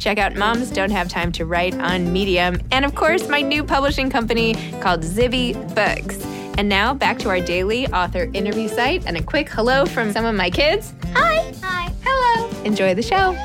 Check out Moms Don't Have Time to Write on Medium. And of course, my new publishing company called Zibby Books. And now back to our daily author interview site and a quick hello from some of my kids. Hi. Hi. Hello. Enjoy the show.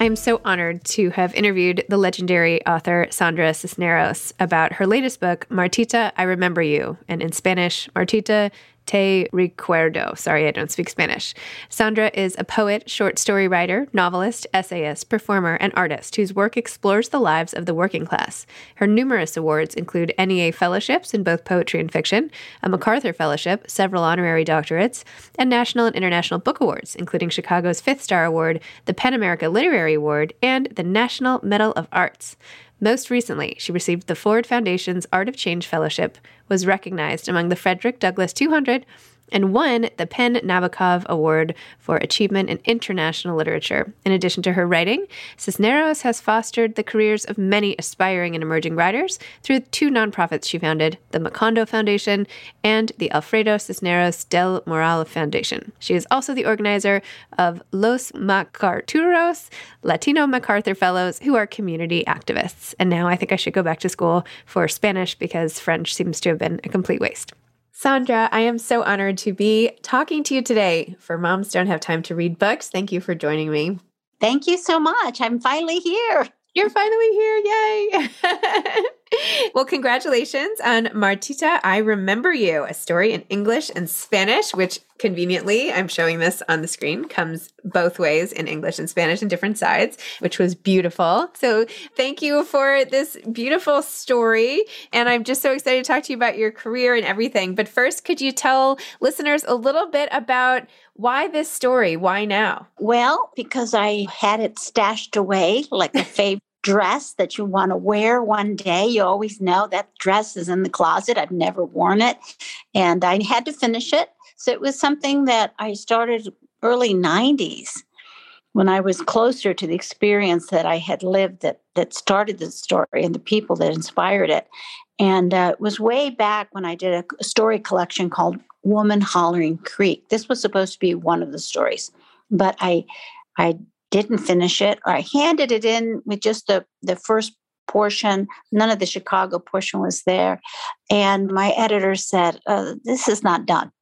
I'm so honored to have interviewed the legendary author Sandra Cisneros about her latest book, Martita, I Remember You, and in Spanish, Martita Te Recuerdo. Sorry, I don't speak Spanish. Sandra is a poet, short story writer, novelist, essayist, performer, and artist whose work explores the lives of the working class. Her numerous awards include NEA fellowships in both poetry and fiction, a MacArthur Fellowship, several honorary doctorates, and national and international book awards, including Chicago's Fifth Star Award, the PEN America Literary Award, and the National Medal of Arts. Most recently, she received the Ford Foundation's Art of Change Fellowship, was recognized among the Frederick Douglass 200, and won the PEN Nabokov Award for Achievement in International Literature. In addition to her writing, Cisneros has fostered the careers of many aspiring and emerging writers through two nonprofits she founded, the Macondo Foundation and the Alfredo Cisneros del Moral Foundation. She is also the organizer of Los MacArturos, Latino MacArthur Fellows, who are community activists. And now I think I should go back to school for Spanish because French seems to have been a complete waste. Sandra, I am so honored to be talking to you today for Moms Don't Have Time to Read Books. Thank you for joining me. Thank you so much. I'm finally here. You're finally here. Yay. well, congratulations on Martita. I Remember You, a story in English and Spanish, which conveniently, I'm showing this on the screen, comes both ways in English and Spanish in different sides, which was beautiful. So, thank you for this beautiful story. And I'm just so excited to talk to you about your career and everything. But first, could you tell listeners a little bit about why this story? Why now? Well, because I had it stashed away like a favorite dress that you want to wear one day. You always know that dress is in the closet. I've never worn it. And I had to finish it. So it was something that I started early 90s when I was closer to the experience that I had lived that that started the story and the people that inspired it. And uh, it was way back when I did a story collection called Woman Hollering Creek. This was supposed to be one of the stories, but I I didn't finish it. I handed it in with just the the first portion. None of the Chicago portion was there, and my editor said, uh, "This is not done."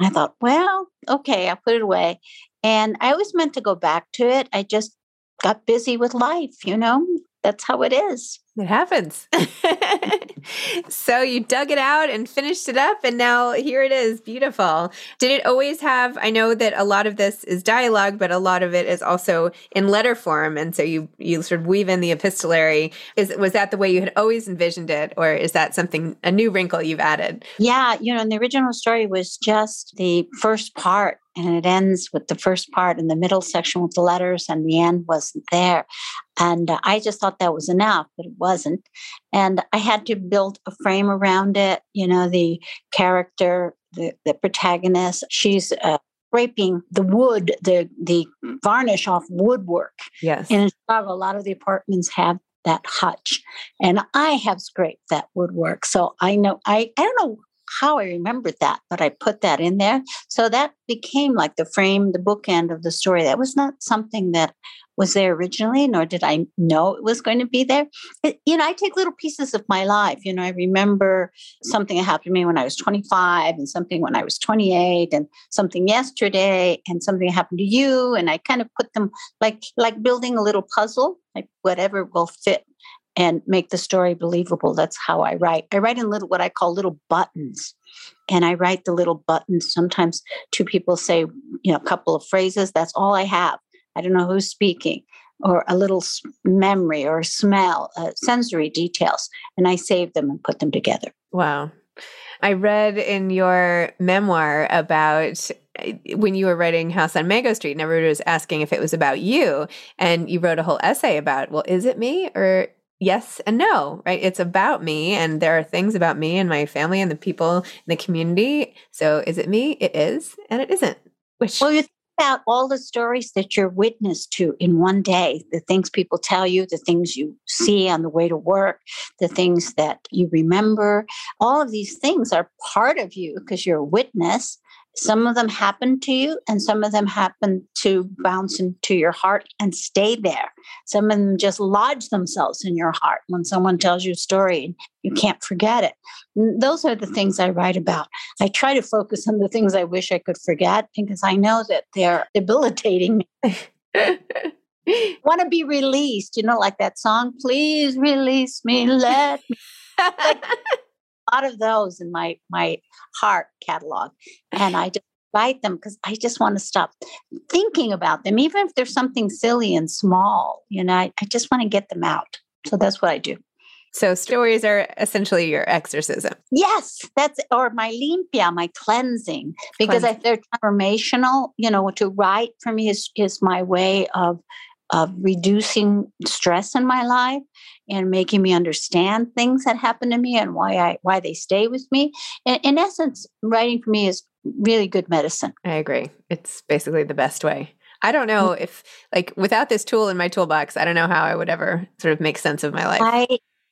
I thought, well, okay, I'll put it away. And I always meant to go back to it. I just got busy with life, you know? That's how it is. It happens. so you dug it out and finished it up, and now here it is. Beautiful. Did it always have? I know that a lot of this is dialogue, but a lot of it is also in letter form, and so you you sort of weave in the epistolary. Is was that the way you had always envisioned it, or is that something a new wrinkle you've added? Yeah, you know, and the original story was just the first part and it ends with the first part and the middle section with the letters and the end wasn't there and uh, i just thought that was enough but wasn't. And i had to build a frame around it you know the character the, the protagonist. She's uh, scraping the wood the the varnish off woodwork. Yes. And in chicago a lot of the apartments have that hutch and i have scraped that woodwork. So i know i i don't know how I remembered that, but I put that in there. So that became like the frame, the bookend of the story. That was not something that was there originally, nor did I know it was going to be there. It, you know, I take little pieces of my life. You know, I remember mm. something that happened to me when I was 25, and something when I was 28, and something yesterday, and something happened to you. And I kind of put them like like building a little puzzle, like whatever will fit and make the story believable. That's how I write. I write in little what I call little buttons. And I write the little buttons. Sometimes two people say, you know, a couple of phrases. That's all I have. I don't know who's speaking, or a little memory or smell, uh, sensory details. And I save them and put them together. Wow. I read in your memoir about uh, when you were writing House on Mango Street, and everybody was asking if it was about you. And you wrote a whole essay about, well, is it me or yes and no, right? It's about me, and there are things about me and my family and the people in the community. So is it me? It is, and it isn't. Which well, you about all the stories that you're witness to in one day, the things people tell you, the things you see on the way to work, the things that you remember. All of these things are part of you because you're a witness. Some of them happen to you, and some of them happen to bounce into your heart and stay there. Some of them just lodge themselves in your heart when someone tells you a story and you can't forget it. those are the things I write about. I try to focus on the things I wish I could forget because I know that they're debilitating me. want to be released, you know, like that song, please release me, let me. Lot of those in my my heart catalog, and I just write them because I just want to stop thinking about them, even if there's something silly and small. You know, I, I just want to get them out. So that's what I do. So stories are essentially your exorcism. Yes, that's or my limpia, my cleansing, because I, they're transformational. You know, to write for me is is my way of of reducing stress in my life and making me understand things that happen to me and why I why they stay with me. In, in essence, writing for me is really good medicine. I agree. It's basically the best way. I don't know mm. if like without this tool in my toolbox, I don't know how I would ever sort of make sense of my life. I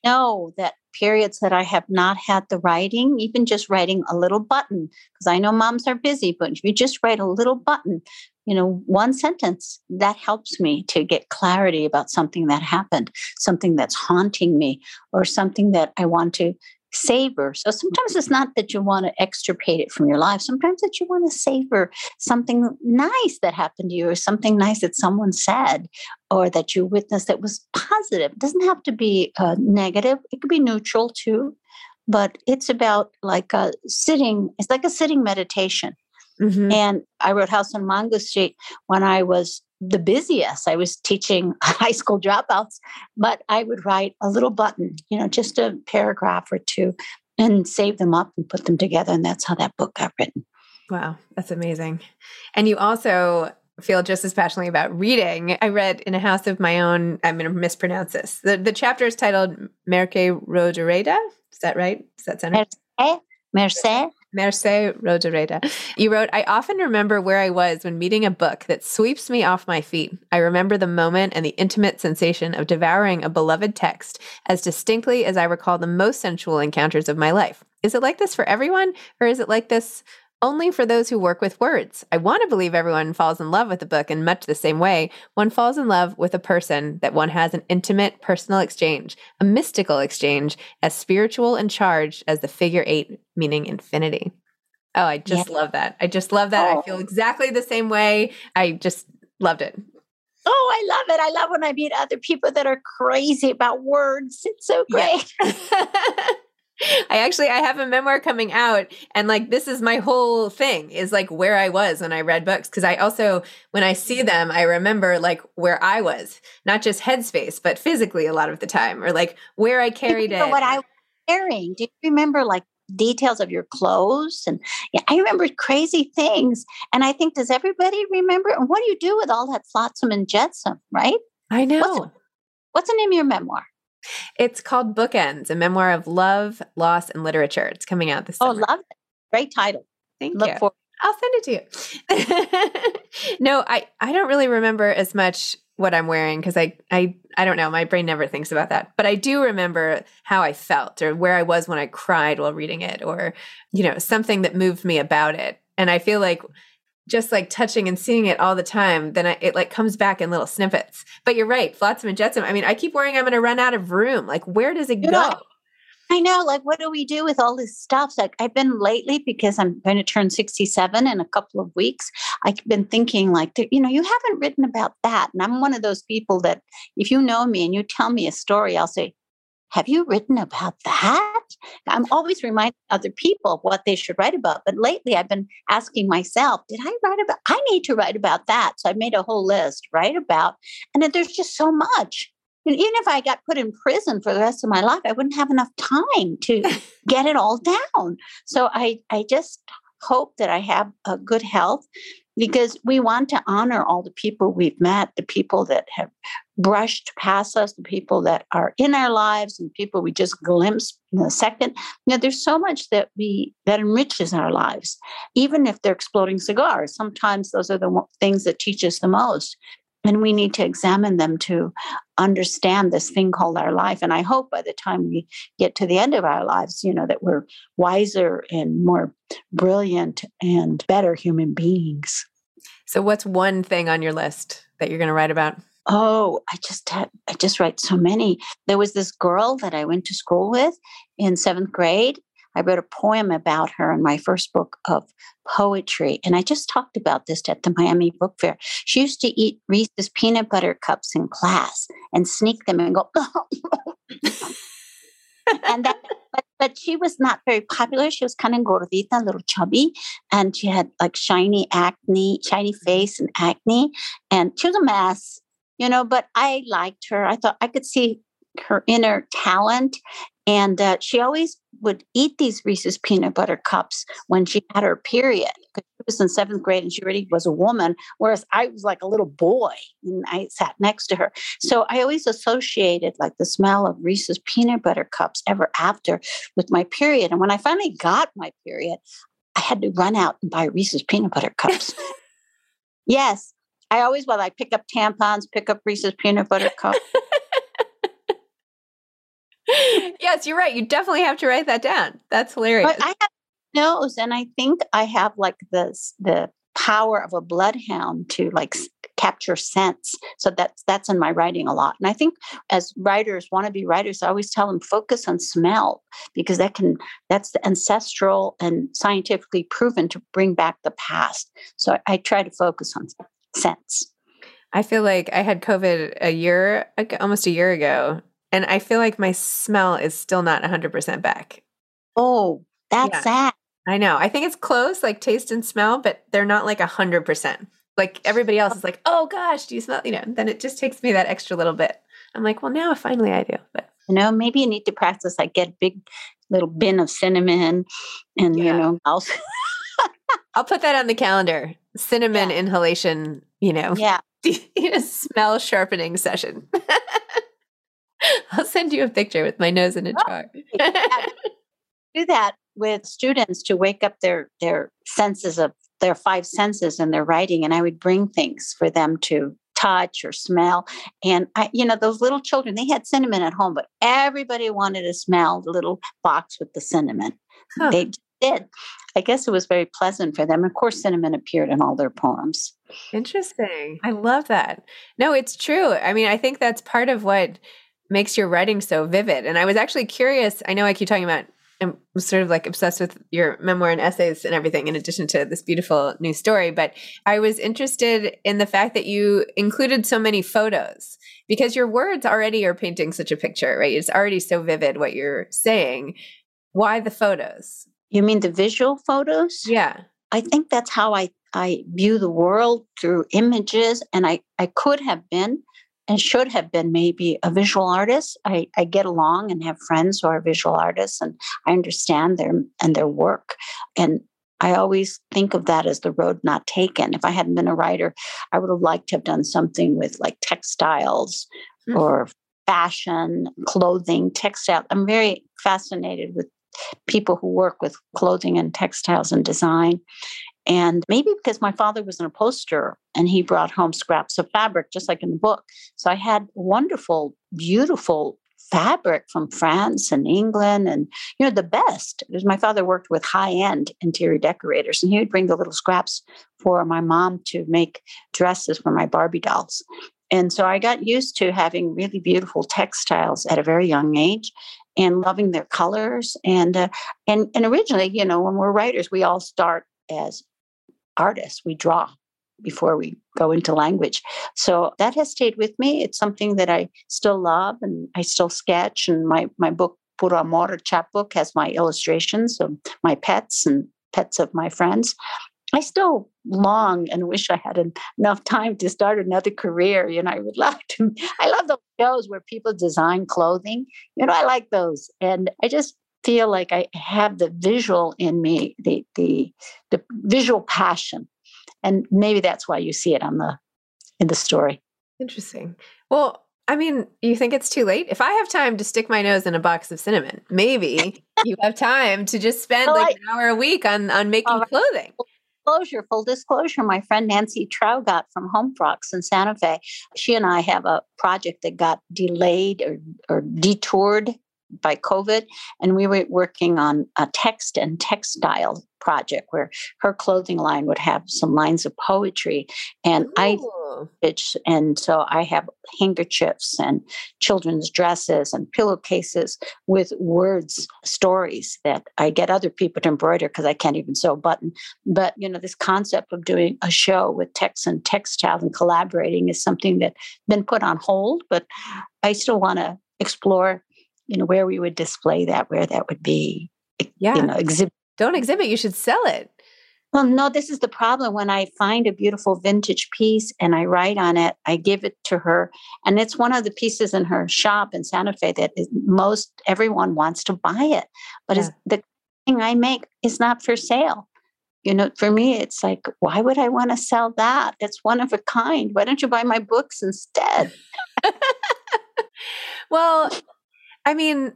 know that periods that I have not had the writing, even just writing a little button, because I know moms are busy, but if you just write a little button, you know, one sentence that helps me to get clarity about something that happened, something that's haunting me, or something that I want to savor. So sometimes it's not that you want to extirpate it from your life. Sometimes that you want to savor something nice that happened to you or something nice that someone said or that you witnessed that was positive. It doesn't have to be uh, negative. It could be neutral too. But it's about like a sitting, it's like a sitting meditation. Mm-hmm. And I wrote House on Mango Street when I was the busiest. I was teaching high school dropouts, but I would write a little button, you know, just a paragraph or two and save them up and put them together. And that's how that book got written. Wow, that's amazing. And you also feel just as passionately about reading. I read in a house of my own, I'm going to mispronounce this. The, the chapter is titled Merke Rodoreda. Is that right? Does that sound right? Merce, Merce Mercé Rodoreda. You wrote, I often remember where I was when meeting a book that sweeps me off my feet. I remember the moment and the intimate sensation of devouring a beloved text as distinctly as I recall the most sensual encounters of my life. Is it like this for everyone, or is it like this only for those who work with words. I want to believe everyone falls in love with a book in much the same way one falls in love with a person that one has an intimate personal exchange, a mystical exchange, as spiritual and charged as the figure eight, meaning infinity. Oh, I just yeah. love that. I just love that. Oh. I feel oh. exactly the same way. I just loved it. Oh, I love it. I love when I meet other people that are crazy about words. It's so great. Yeah. I actually I have a memoir coming out and like this is my whole thing is like where I was when I read books because I also when I see them I remember like where I was not just headspace but physically a lot of the time or like where I carried it. But what I was carrying. Do you remember like details of your clothes and yeah, I remember crazy things and I think does everybody remember and what do you do with all that flotsam and jetsam, right? I know. What's, what's the name of your memoir? It's called Bookends, a memoir of love, loss, and literature. It's coming out this oh, summer. Oh, love it. Great title. Thank Look you. For- I'll send it to you. no, I, I don't really remember as much what I'm wearing because I, I I don't know. My brain never thinks about that. But I do remember how I felt or where I was when I cried while reading it or, you know, something that moved me about it. And I feel like just like touching and seeing it all the time, then I, it like comes back in little snippets. But you're right, flotsam and jetsam. I mean, I keep worrying I'm going to run out of room. Like, where does it go? I know. Like, what do we do with all this stuff? Like, I've been lately because I'm going to turn 67 in a couple of weeks. I've been thinking, like, you know, you haven't written about that. And I'm one of those people that if you know me and you tell me a story, I'll say, have you written about that? I'm always reminding other people what they should write about. But lately I've been asking myself, did I write about, I need to write about that. So I made a whole list, write about, and then there's just so much. And even if I got put in prison for the rest of my life, I wouldn't have enough time to get it all down. So I, I just hope that I have a good health because we want to honor all the people we've met, the people that have brushed past us, the people that are in our lives, and people we just glimpse in a second. You know, there's so much that we that enriches our lives, even if they're exploding cigars. Sometimes those are the things that teach us the most. And we need to examine them to understand this thing called our life. And I hope by the time we get to the end of our lives, you know, that we're wiser and more brilliant and better human beings. So, what's one thing on your list that you're going to write about? Oh, I just had, I just write so many. There was this girl that I went to school with in seventh grade. I wrote a poem about her in my first book of poetry. And I just talked about this at the Miami Book Fair. She used to eat Reese's peanut butter cups in class and sneak them and go, and that, but, but she was not very popular. She was kind of gordita, a little chubby, and she had like shiny acne, shiny mm-hmm. face and acne. And she was a mess you know, but I liked her. I thought I could see her inner talent. And uh, she always would eat these Reese's peanut butter cups when she had her period. Because she was in seventh grade and she already was a woman, whereas I was like a little boy and I sat next to her. So I always associated like the smell of Reese's peanut butter cups ever after with my period. And when I finally got my period, I had to run out and buy Reese's peanut butter cups. yes, I always, well, I pick up tampons, pick up Reese's peanut butter cup. yes, you're right. You definitely have to write that down. That's hilarious. But I have nose, and I think I have like this the power of a bloodhound to like capture sense. So that's that's in my writing a lot. And I think as writers, want to be writers, I always tell them focus on smell because that can that's the ancestral and scientifically proven to bring back the past. So I, I try to focus on sense. I feel like I had COVID a year, almost a year ago, and I feel like my smell is still not 100% back. Oh, that's yeah. sad. I know. I think it's close, like taste and smell, but they're not like 100%. Like everybody else is like, oh gosh, do you smell? You know, then it just takes me that extra little bit. I'm like, well, now finally I do. But you know, maybe you need to practice like get a big little bin of cinnamon and, yeah. you know, I'll, I'll put that on the calendar cinnamon yeah. inhalation, you know, yeah, smell sharpening session. I'll send you a picture with my nose in a oh, jar. Do that. with students to wake up their their senses of their five senses in their writing and I would bring things for them to touch or smell. And I, you know, those little children, they had cinnamon at home, but everybody wanted to smell the little box with the cinnamon. Huh. They did. I guess it was very pleasant for them. Of course, cinnamon appeared in all their poems. Interesting. I love that. No, it's true. I mean, I think that's part of what makes your writing so vivid. And I was actually curious. I know I keep talking about I'm sort of like obsessed with your memoir and essays and everything, in addition to this beautiful new story. But I was interested in the fact that you included so many photos because your words already are painting such a picture, right? It's already so vivid what you're saying. Why the photos? You mean the visual photos? Yeah. I think that's how I, I view the world through images. And I, I could have been and should have been maybe a visual artist. I, I get along and have friends who are visual artists and I understand their and their work. And I always think of that as the road not taken. If I hadn't been a writer, I would have liked to have done something with like textiles mm-hmm. or fashion, clothing, textile. I'm very fascinated with people who work with clothing and textiles and design. And maybe because my father was an upholsterer and he brought home scraps of fabric, just like in the book. So I had wonderful, beautiful fabric from France and England and, you know, the best. Because my father worked with high end interior decorators and he would bring the little scraps for my mom to make dresses for my Barbie dolls. And so I got used to having really beautiful textiles at a very young age and loving their colors and uh, and and originally you know when we're writers we all start as artists. We draw before we go into language. So that has stayed with me. It's something that I still love and I still sketch. And my, my book, Puro Amor chapbook, has my illustrations of my pets and pets of my friends. I still long and wish I had enough time to start another career. You know, I would love to. I love those shows where people design clothing. You know, I like those, and I just feel like I have the visual in me, the the the visual passion, and maybe that's why you see it on the in the story. Interesting. Well, I mean, you think it's too late? If I have time to stick my nose in a box of cinnamon, maybe you have time to just spend well, like I, an hour a week on on making uh, clothing. Disclosure, full disclosure, my friend Nancy Traugott from Home Frocks in Santa Fe, she and I have a project that got delayed or, or detoured by COVID, and we were working on a text and textile project where her clothing line would have some lines of poetry, and Ooh. I and so I have handkerchiefs and children's dresses and pillowcases with words, stories that I get other people to embroider because I can't even sew a button. But you know, this concept of doing a show with text and textile and collaborating is something that's been put on hold, but I still want to explore you know, where we would display that, where that would be, yeah. you know, exhibit. Don't exhibit, you should sell it. Well, no, this is the problem. When I find a beautiful vintage piece and I write on it, I give it to her. And it's one of the pieces in her shop in Santa Fe that is, most everyone wants to buy it. But yeah. the thing I make is not for sale. You know, for me, it's like, why would I want to sell that? It's one of a kind. Why don't you buy my books instead? well, I mean,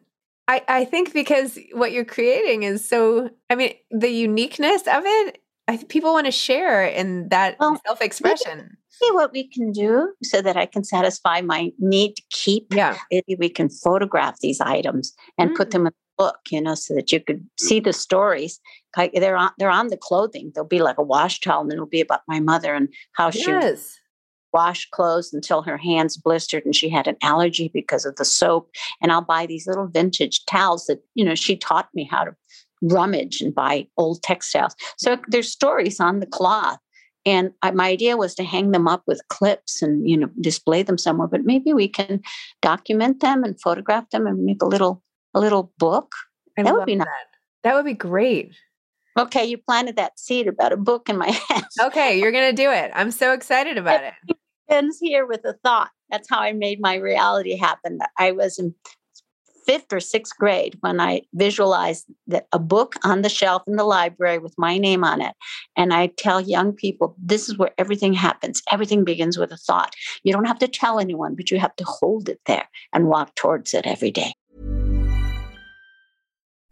I, I think because what you're creating is so, I mean, the uniqueness of it, I think people want to share in that well, self expression. See what we can do so that I can satisfy my need to keep. Yeah. Maybe we can photograph these items and mm. put them in the book, you know, so that you could see the stories. Like they're on they're on the clothing. There'll be like a wash towel and it'll be about my mother and how yes. she wash clothes until her hands blistered and she had an allergy because of the soap. And I'll buy these little vintage towels that, you know, she taught me how to rummage and buy old textiles. So there's stories on the cloth. And I, my idea was to hang them up with clips and, you know, display them somewhere. But maybe we can document them and photograph them and make a little a little book. I that would be nice. That. that would be great. Okay, you planted that seed about a book in my head. okay, you're going to do it. I'm so excited about it ends here with a thought. That's how I made my reality happen. I was in fifth or sixth grade when I visualized that a book on the shelf in the library with my name on it. And I tell young people, this is where everything happens. Everything begins with a thought. You don't have to tell anyone, but you have to hold it there and walk towards it every day.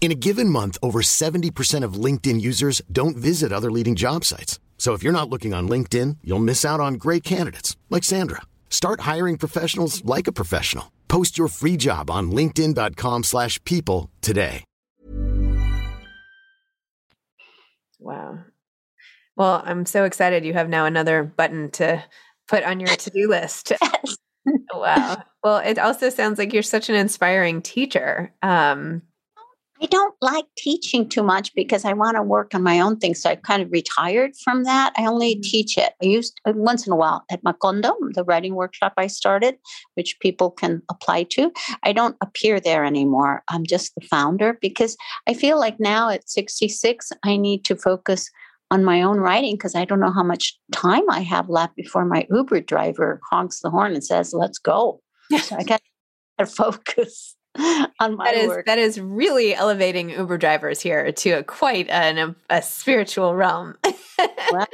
In a given month, over 70% of LinkedIn users don't visit other leading job sites. So if you're not looking on LinkedIn, you'll miss out on great candidates like Sandra. Start hiring professionals like a professional. Post your free job on linkedin.com/people slash people today. Wow. Well, I'm so excited you have now another button to put on your to do list. wow. Well, it also sounds like you're such an inspiring teacher. Um, I don't like teaching too much because I want to work on my own things. So I kind of retired from that. I only Mhm. teach it. I used uh, once in a while at Macondo, the writing workshop I started, which people can apply to. I don't appear there anymore. I'm just the founder because I feel like now at 66, I need to focus on my own writing because I don't know how much time I have left before my Uber driver honks the horn and says, let's go. So I got to focus on my that is work. that is really elevating Uber drivers here to a quite an, um, a spiritual realm. Well,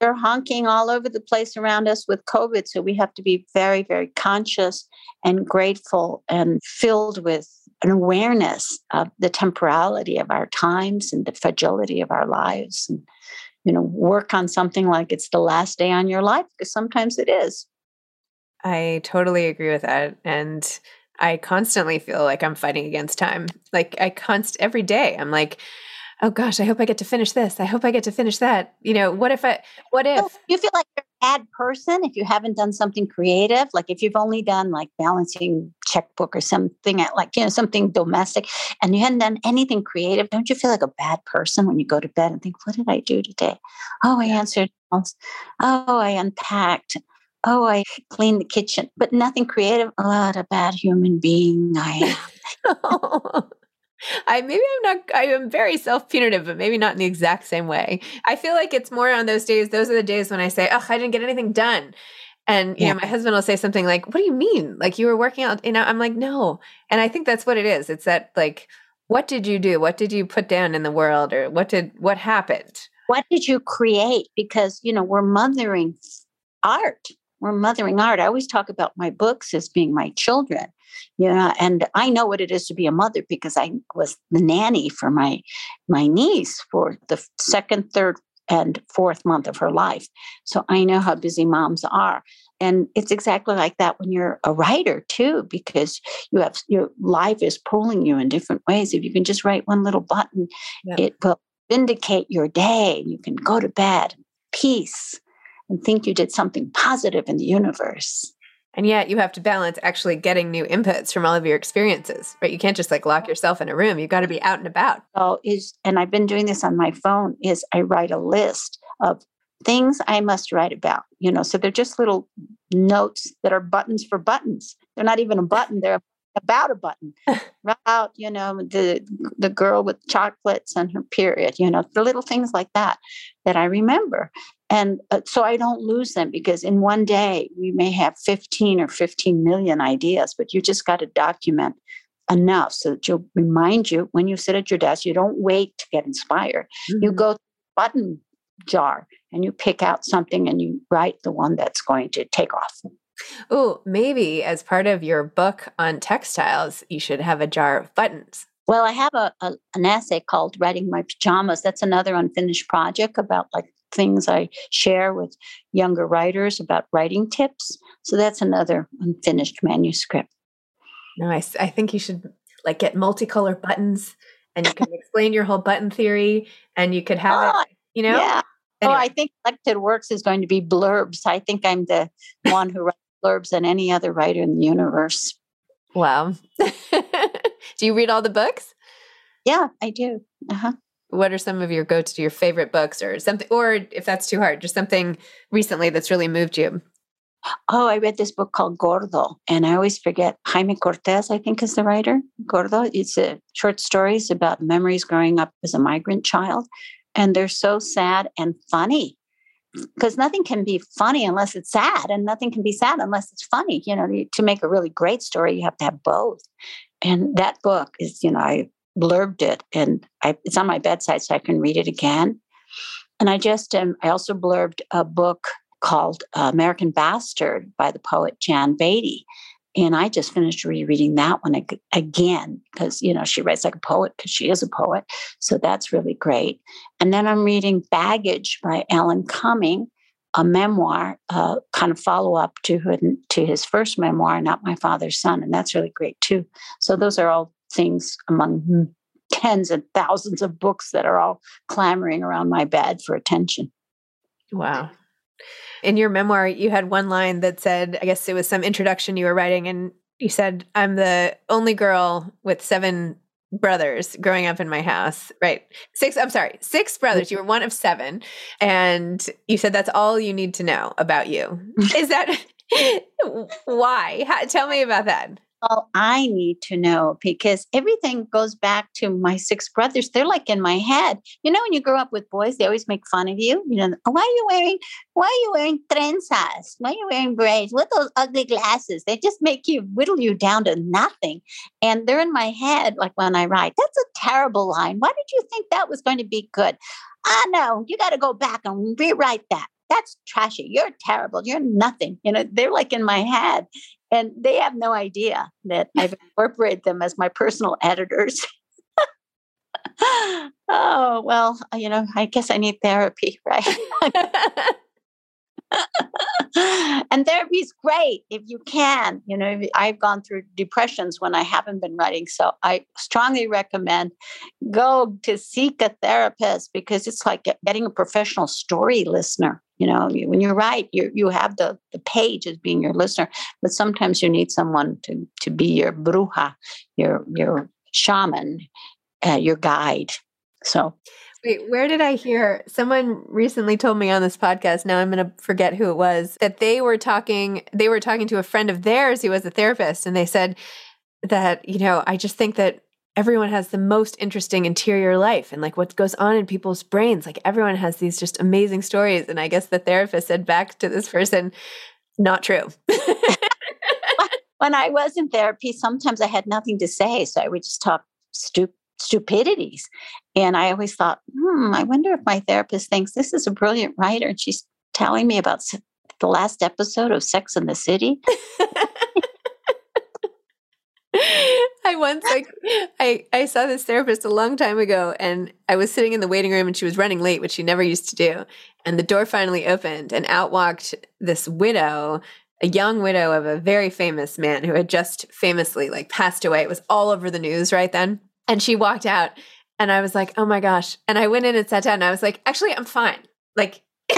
they're honking all over the place around us with COVID. So we have to be very, very conscious and grateful and filled with an awareness of the temporality of our times and the fragility of our lives. And, you know, work on something like it's the last day on your life, because sometimes it is. I totally agree with that. And I constantly feel like I'm fighting against time. Like I const every day. I'm like, oh gosh, I hope I get to finish this. I hope I get to finish that. You know, what if I what So if you feel like you're a bad person if you haven't done something creative, like if you've only done like balancing checkbook or something at like, you know, something domestic and you hadn't done anything creative, don't you feel like a bad person when you go to bed and think, what did I do today? Oh, I answered. Oh, I unpacked. Oh, I clean the kitchen, but nothing creative. Oh, what a bad human being I am. I maybe I'm not I am very self-punitive, but maybe not in the exact same way. I feel like it's more on those days, those are the days when I say, Oh, I didn't get anything done. And you Yeah. know, my husband will say something like, What do you mean? Like you were working out, you know, I'm like, no. And I think that's what it is. It's that like, what did you do? What did you put down in the world? Or what did what happened? what did you create? Because, you know, we're mothering art. We're mothering art. I always talk about my books as being my children, you know, and I know what it is to be a mother because I was the nanny for my my niece for the second, third, and fourth month of her life. So I know how busy moms are. And it's exactly like that when you're a writer too, because you have your life is pulling you in different ways. If you can just write one little button, Yeah. it will vindicate your day. You can go to bed, peace, and think you did something positive in the universe. And yet you have to balance actually getting new inputs from all of your experiences, right? You can't just like lock yourself in a room. You've got to be out and about. So is and I've been doing this on my phone is I write a list of things I must write about. You know, so they're just little notes that are buttons for buttons. They're not even a button, they're about a button. about, you know, the the girl with chocolates and her period, you know, the little things like that that I remember. And uh, so I don't lose them because in one day we may have 15 or 15 million ideas, but you just got to document enough so that you'll remind you when you sit at your desk, you don't wait to get inspired. You Mhm. go to button jar and you pick out something and you write the one that's going to take off. Oh, maybe as part of your book on textiles, you should have a jar of buttons. Well, I have a, a, an essay called Writing My Pajamas. That's another unfinished project about like things I share with younger writers about writing tips. So that's another unfinished manuscript. Nice. I think you should like get multicolor buttons and you can explain your whole button theory and you could have oh, it, you know? Yeah. Anyway. Oh, I think Collected Works is going to be blurbs. I think I'm the one who writes blurbs than any other writer in the universe. Wow. do you read all the books? Yeah, I do. Uh-huh. What are some of your go to your favorite books or something, or if that's too hard, just something recently that's really moved you? Oh, I read this book called Gordo, and I always forget Jaime Cortez, I think is the writer. Gordo. It's a short stories about memories growing up as a migrant child. And they're so sad and funny because nothing can be funny unless it's sad, and nothing can be sad unless it's funny. You know, to make a really great story, you have to have both. And that book is, you know, I blurbed it and I, it's on my bedside so I can read it again. And I just, um, I also blurbed a book called uh, American Bastard by the poet Jan Beatty. And I just finished rereading that one ag- again because, you know, she writes like a poet because she is a poet. So that's really great. And then I'm reading Baggage by Alan Cumming, a memoir, uh, kind of follow up to, to his first memoir, Not My Father's Son. And that's really great too. So those are all things among tens and thousands of books that are all clamoring around my bed for attention. Wow. In your memoir, you had one line that said, I guess it was some introduction you were writing, and you said, I'm the only girl with seven brothers growing up in my house, right? Six, I'm sorry, six brothers. You were one of seven. And you said that's all you need to know about you. Is that why? How, tell me about that all I need to know because everything goes back to my six brothers. They're like in my head. You know, when you grow up with boys, they always make fun of you. You know, why are you wearing why are you wearing trenzas? Why are you wearing braids? What those ugly glasses? They just make you whittle you down to nothing. And they're in my head, like when I write, that's a terrible line. Why did you think that was going to be good? Ah, no, you got to go back and rewrite that that's trashy. You're terrible. You're nothing. You know, they're like in my head. And they have no idea that I've incorporated them as my personal editors. oh, well, uh, you know, I guess I need therapy, right? and therapy is great if you can. You know, I've gone through depressions when I haven't been writing. So I strongly recommend go to seek a therapist because it's like getting a professional story listener. You know, when you write, you you have the the page as being your listener, but sometimes you need someone to to be your bruja, your your shaman, uh, your guide. So. Wait, where did I hear? Someone recently told me on this podcast. Now I'm going to forget who it was. That they were talking. They were talking to a friend of theirs who was a therapist, and they said that you know I just think that everyone has the most interesting interior life and like what goes on in people's brains. Like everyone has these just amazing stories. And I guess the therapist said back to this person, not true. when I was in therapy, sometimes I had nothing to say. So I would just talk stup- stupidities. And I always thought, hmm, I wonder if my therapist thinks this is a brilliant writer and she's telling me about the last episode of Sex in the City. I once like I I saw this therapist a long time ago and I was sitting in the waiting room and she was running late, which she never used to do. And the door finally opened and out walked this widow, a young widow of a very famous man who had just famously like passed away. It was all over the news right then. And she walked out and I was like, "Oh my gosh." And I went in and sat down and I was like, "Actually, I'm fine." Like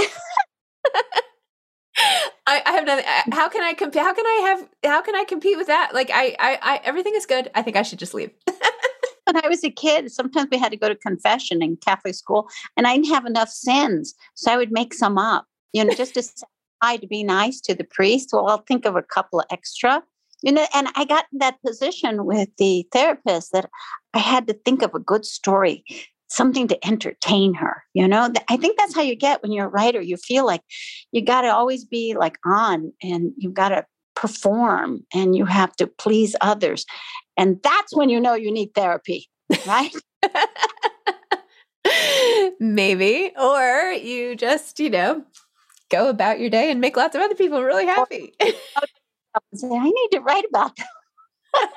I, I have nothing. Uh, how can I compete? How can I have? How can I compete with that? Like I, I, I everything is good. I think I should just leave. when I was a kid, sometimes we had to go to confession in Catholic school, and I didn't have enough sins, so I would make some up. You know, just to try to be nice to the priest. Well, I'll think of a couple of extra. You know, and I got in that position with the therapist that I had to think of a good story something to entertain her you know? I think that's how you get when you're a writer you feel like you got to always be like on and you've got to perform and you have to please others and that's when you know you need therapy right? Maybe or you just you know go about your day and make lots of other people really happy. i need to write about that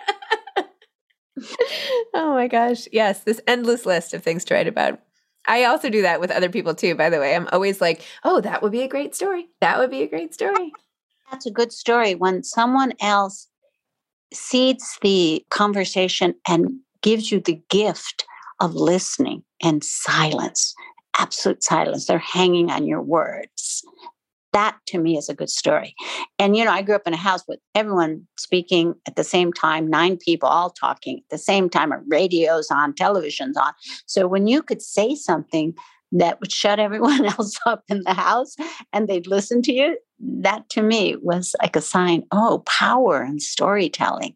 oh my gosh. Yes, this endless list of things to write about. I also do that with other people too, by the way. I'm always like, oh, that would be a great story. That would be a great story. That's a good story. When someone else seeds the conversation and gives you the gift of listening and silence, absolute silence, they're hanging on your words that to me is a good story. And, you know, I grew up in a house with everyone speaking at the same time, nine people all talking at the same time, radios on, television's on. So when you could say something that would shut everyone else up in the house and they'd listen to you, that to me was like a sign oh, power and storytelling.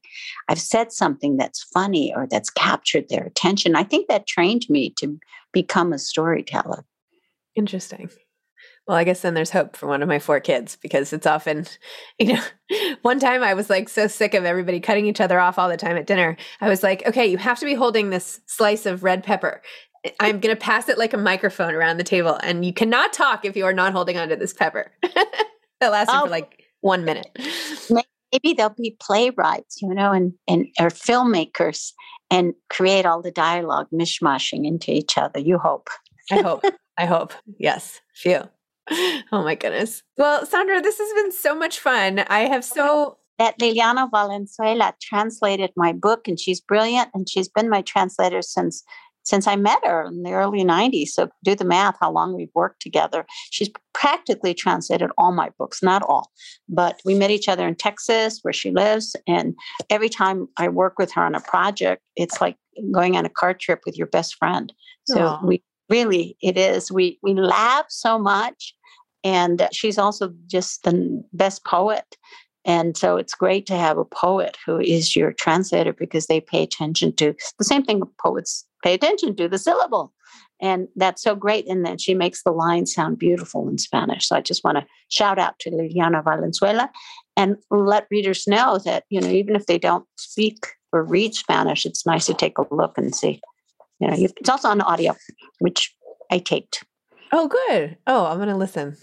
I've said something that's funny or that's captured their attention. I think that trained me to become a storyteller. Interesting. Well, I guess then there's hope for one of my four kids because it's often, you know, one time I was like so sick of everybody cutting each other off all the time at dinner. I was like, okay, you have to be holding this slice of red pepper. I'm going to pass it like a microphone around the table, and you cannot talk if you are not holding onto this pepper. that lasted oh, for like one minute. Maybe there'll be playwrights, you know, and, and or filmmakers and create all the dialogue mishmashing into each other. You hope. I hope. I hope. Yes. Phew. oh my goodness. Well, Sandra, this has been so much fun. I have so that Liliana Valenzuela translated my book and she's brilliant and she's been my translator since since I met her in the early 90s. So do the math how long we've worked together. She's practically translated all my books, not all. But we met each other in Texas where she lives and every time I work with her on a project, it's like going on a car trip with your best friend. So Aww. we really it is we we laugh so much and she's also just the best poet. And so it's great to have a poet who is your translator because they pay attention to the same thing poets pay attention to the syllable. And that's so great. And then she makes the line sound beautiful in Spanish. So I just want to shout out to Liliana Valenzuela and let readers know that, you know, even if they don't speak or read Spanish, it's nice to take a look and see. You know, it's also on audio, which I taped. Oh, good. Oh, I'm going to listen.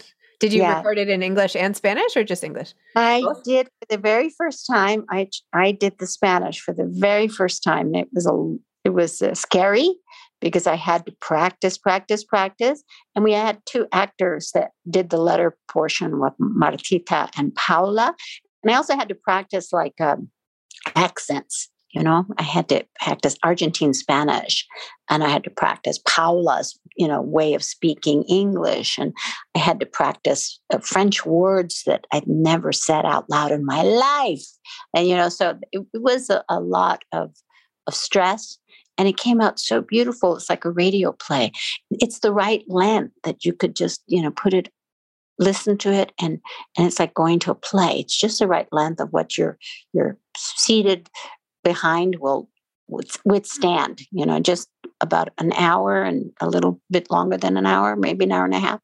Did you yeah. record it in English and Spanish or just English? I Both? did for the very first time. I I did the Spanish for the very first time. And it was a it was uh, scary because I had to practice, practice, practice. And we had two actors that did the letter portion with Martita and Paula. And I also had to practice like um, accents you know? I had to practice argentine spanish and i had to practice paula's you know way of speaking english and i had to practice uh, french words that i'd never said out loud in my life. And you know so it, it was a, a lot of of stress and it came out so beautiful. It's like a radio play. It's the right length that you could just you know put it listen to it and and it's like going to a play. It's just the right length of what you're you're seated behind will withstand, you know, just about an hour and a little bit longer than an hour, maybe an hour and a half.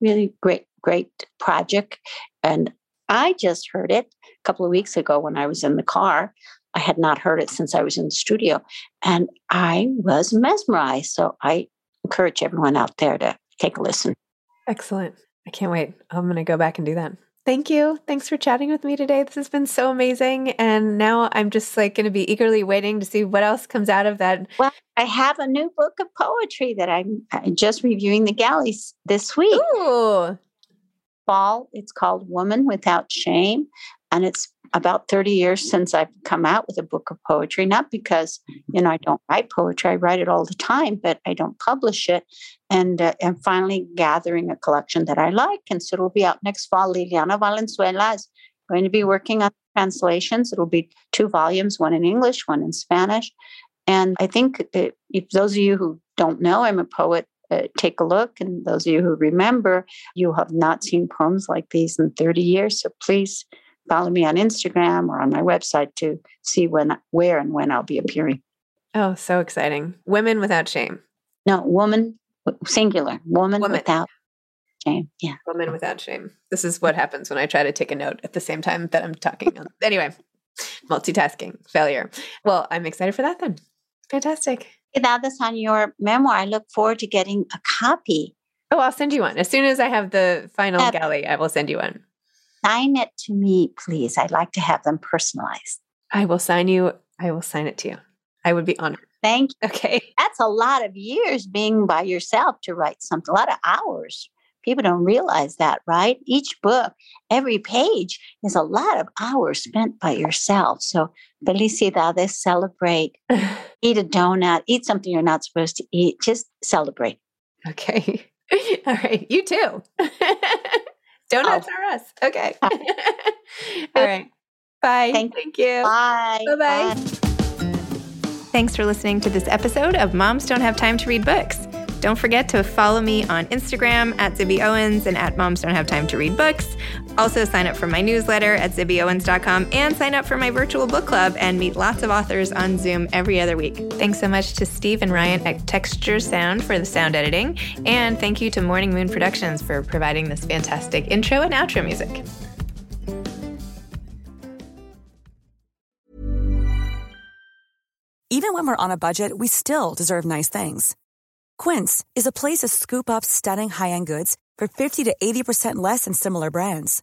Really great, great project. And I just heard it a couple of weeks ago when I was in the car. I had not heard it since I was in the studio and I was mesmerized. So I encourage everyone out there to take a listen. Excellent. I can't wait. I'm going to go back and do that. Thank you. Thanks for chatting with me today. This has been so amazing. And now I'm just like going to be eagerly waiting to see what else comes out of that. Well, I have a new book of poetry that I'm uh, just reviewing the galleys this week. Ooh. Fall. It's called Woman Without Shame. And it's about 30 years since I've come out with a book of poetry, not because, you know, I don't write poetry, I write it all the time, but I don't publish it and uh, I'm finally gathering a collection that I like. And so it'll be out next fall. Liliana Valenzuela is going to be working on translations. It'll be two volumes, one in English, one in Spanish. And I think if those of you who don't know, I'm a poet. Uh, take a look. And those of you who remember, you have not seen poems like these in 30 years. So please follow me on Instagram or on my website to see when, where, and when I'll be appearing. Oh, so exciting. Women without shame. No, woman singular. Woman, woman, without shame yeah. Woman without shame. This is what happens when i try to take a note at the same time that i'm talking. Anyway multitasking failure. Well i'm excited for that then. Fantastic. Now that's on your memoir i look forward to getting a copy. Oh i'll send you one. As soon as i have the final uh, galley i will send you one sign it to me please i'd like to have them personalized i will sign you i will sign it to you I would be honored. Thank you. Okay. That's a lot of years being by yourself to write something, a lot of hours. People don't realize that, right? Each book, every page is a lot of hours spent by yourself. So, felicidades, celebrate, eat a donut, eat something you're not supposed to eat, just celebrate. Okay. All right. You too. Donuts Oh. are us. Okay. All right. Bye. Thank- Thank you. Bye. Bye-bye. Thanks for listening to this episode of Moms Don't Have Time to Read Books. Don't forget to follow me on Instagram at Zibby Owens and at Moms Don't Have Time to Read Books. Also, sign up for my newsletter at zibbyowens.com and sign up for my virtual book club and meet lots of authors on Zoom every other week. Thanks so much to Steve and Ryan at Texture Sound for the sound editing. And thank you to Morning Moon Productions for providing this fantastic intro and outro music. Even when we're on a budget, we still deserve nice things. Quince is a place to scoop up stunning high-end goods for 50 to 80% less than similar brands.